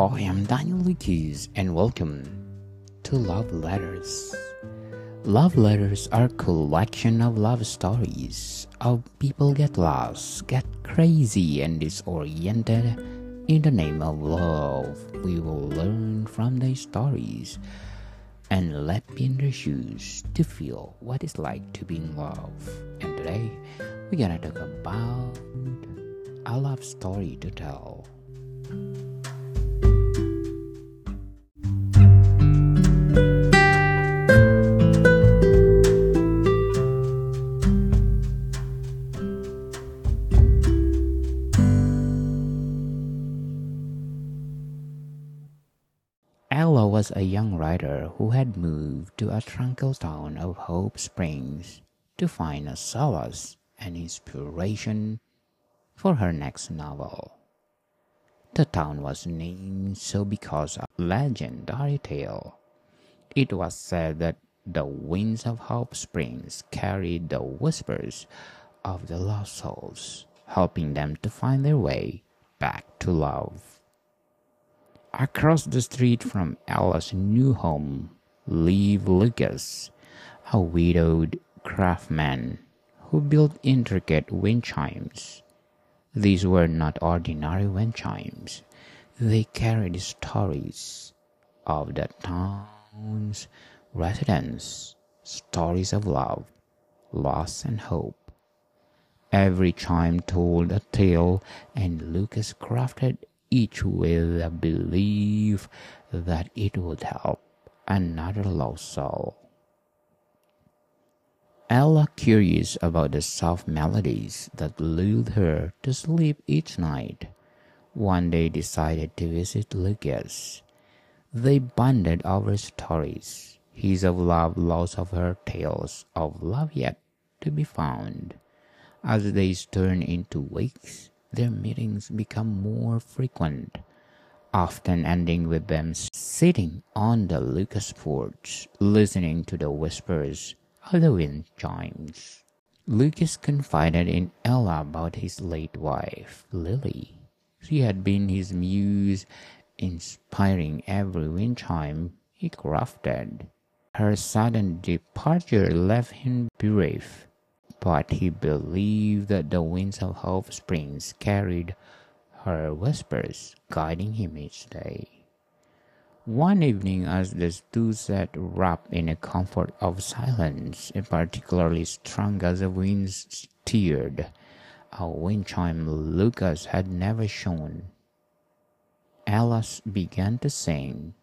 I am Daniel Lucas and welcome to Love Letters. Love letters are a collection of love stories of people get lost, get crazy and disoriented in the name of love. We will learn from these stories and let be in their shoes to feel what it's like to be in love. And today we're gonna talk about a love story to tell. Ella was a young writer who had moved to a tranquil town of Hope Springs to find a solace and inspiration for her next novel. The town was named so because of a legendary tale. It was said that the winds of Hope Springs carried the whispers of the lost souls, helping them to find their way back to love. Across the street from Ella's new home lived Lucas, a widowed craftsman who built intricate wind chimes. These were not ordinary wind chimes. They carried stories of the town's residents, stories of love, loss, and hope. Every chime told a tale, and Lucas crafted each with a belief that it would help another lost soul. Ella, curious about the soft melodies that lulled her to sleep each night, one day decided to visit Lucas. They bonded over stories, his of love, loss of her, tales of love yet to be found. As days turned into weeks, their meetings become more frequent, often ending with them sitting on the Lucas porch, listening to the whispers of the wind chimes. Lucas confided in Ella about his late wife, Lily. She had been his muse, inspiring every wind chime he crafted. Her sudden departure left him bereft but he believed that the winds of Hope Springs carried her whispers, guiding him each day. One evening, as the two sat wrapped in a comfort of silence, particularly strong as the winds stirred, a wind chime Lucas had never shown. Alice began to sing.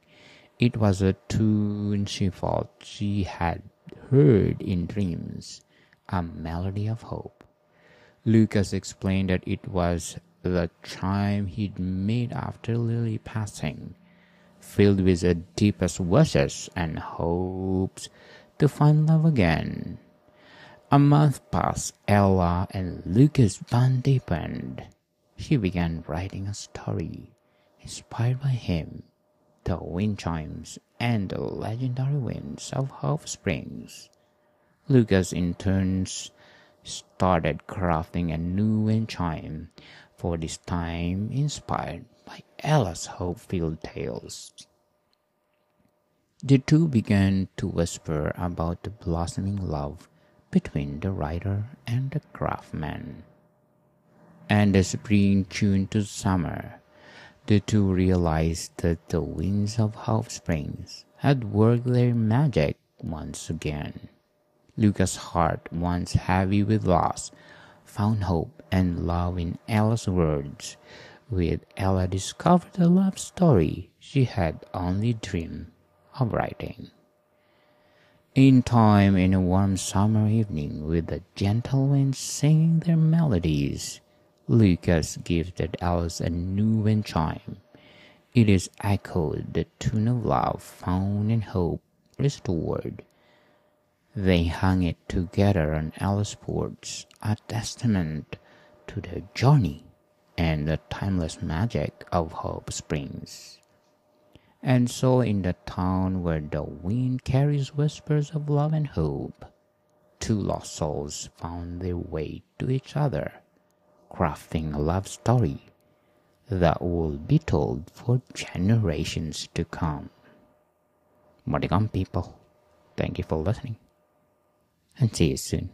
It was a tune she thought she had heard in dreams a melody of hope. Lucas explained that it was the chime he'd made after Lily passing, filled with the deepest wishes and hopes to find love again. A month passed, Ella and Lucas' bond deepened. She began writing a story inspired by him, the wind chimes and the legendary winds of Hope Springs. Lucas in turn started crafting a new wind chime, for this time inspired by Ella's hope-filled tales. The two began to whisper about the blossoming love between the writer and the craftsman. And the spring tuned to summer, the two realized that the winds of Hope Springs had worked their magic once again. Lucas' heart, once heavy with loss, found hope and love in Ella's words. With Ella discovered a love story she had only dreamed of writing. In time, in a warm summer evening, with the gentle winds singing their melodies, Lucas gifted Alice a new wind chime. It is echoed the tune of love found in hope restored. They hung it together on Ella's porch, a testament to the journey and the timeless magic of Hope Springs. And so, in the town where the wind carries whispers of love and hope, two lost souls found their way to each other, crafting a love story that will be told for generations to come. Morning, people. Thank you for listening and see you soon.